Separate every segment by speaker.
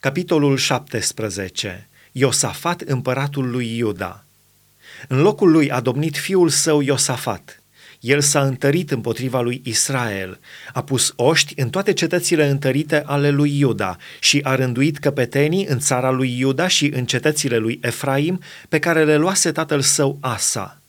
Speaker 1: Capitolul 17. Iosafat, împăratul lui Iuda. În locul lui a domnit fiul său Iosafat. El s-a întărit împotriva lui Israel, a pus oști în toate cetățile întărite ale lui Iuda și a rânduit căpetenii în țara lui Iuda și în cetățile lui Efraim, pe care le luase tatăl său Asa.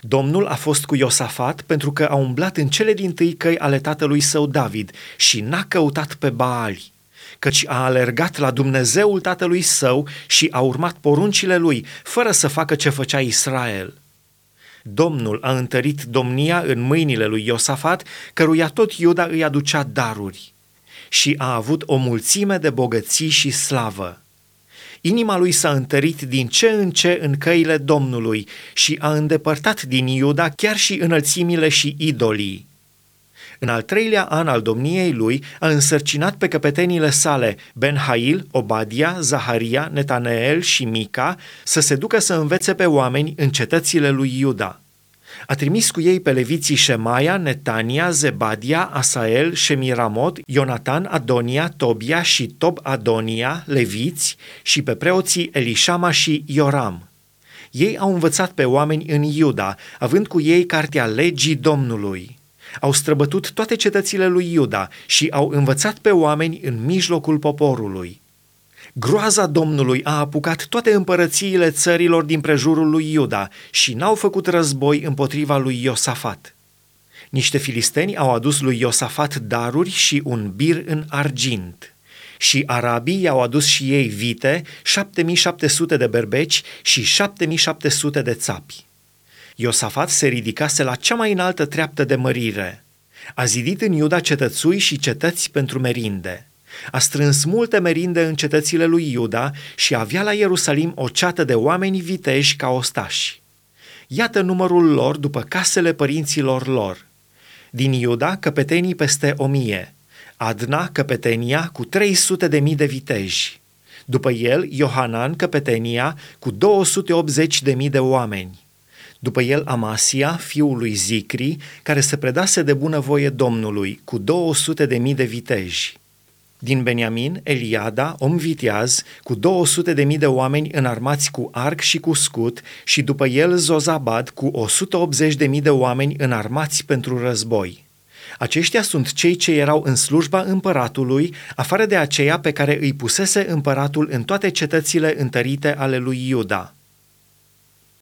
Speaker 1: Domnul a fost cu Iosafat pentru că a umblat în cele din tâi căi ale tatălui său David și n-a căutat pe Baali căci a alergat la Dumnezeul tatălui său și a urmat poruncile lui, fără să facă ce făcea Israel. Domnul a întărit domnia în mâinile lui Iosafat, căruia tot Iuda îi aducea daruri. Și a avut o mulțime de bogății și slavă. Inima lui s-a întărit din ce în ce în căile Domnului și a îndepărtat din Iuda chiar și înălțimile și idolii. În al treilea an al domniei lui a însărcinat pe căpetenile sale Ben-Hail, Obadia, Zaharia, Netaneel și Mica să se ducă să învețe pe oameni în cetățile lui Iuda. A trimis cu ei pe leviții Shemaia, Netania, Zebadia, Asael, Shemiramot, Ionatan, Adonia, Tobia și Tob Adonia, leviți, și pe preoții Elishama și Ioram. Ei au învățat pe oameni în Iuda, având cu ei cartea legii Domnului. Au străbătut toate cetățile lui Iuda și au învățat pe oameni în mijlocul poporului. Groaza Domnului a apucat toate împărățiile țărilor din prejurul lui Iuda și n-au făcut război împotriva lui Iosafat. Niște filisteni au adus lui Iosafat daruri și un bir în argint. Și arabii i-au adus și ei vite, 7700 de berbeci și 7700 de țapi. Iosafat se ridicase la cea mai înaltă treaptă de mărire. A zidit în Iuda cetățui și cetăți pentru merinde. A strâns multe merinde în cetățile lui Iuda și avea la Ierusalim o ceată de oameni viteji ca ostași. Iată numărul lor după casele părinților lor. Din Iuda, căpetenii peste o mie. Adna, căpetenia, cu 300 de mii de viteji. După el, Iohanan, căpetenia, cu 280 de mii de oameni. După el Amasia, fiul lui Zicri, care se predase de bunăvoie Domnului, cu 200 de mii de viteji. Din Beniamin, Eliada, om viteaz, cu 200 de mii de oameni înarmați cu arc și cu scut, și după el Zozabad, cu 180 de mii de oameni înarmați pentru război. Aceștia sunt cei ce erau în slujba împăratului, afară de aceia pe care îi pusese împăratul în toate cetățile întărite ale lui Iuda –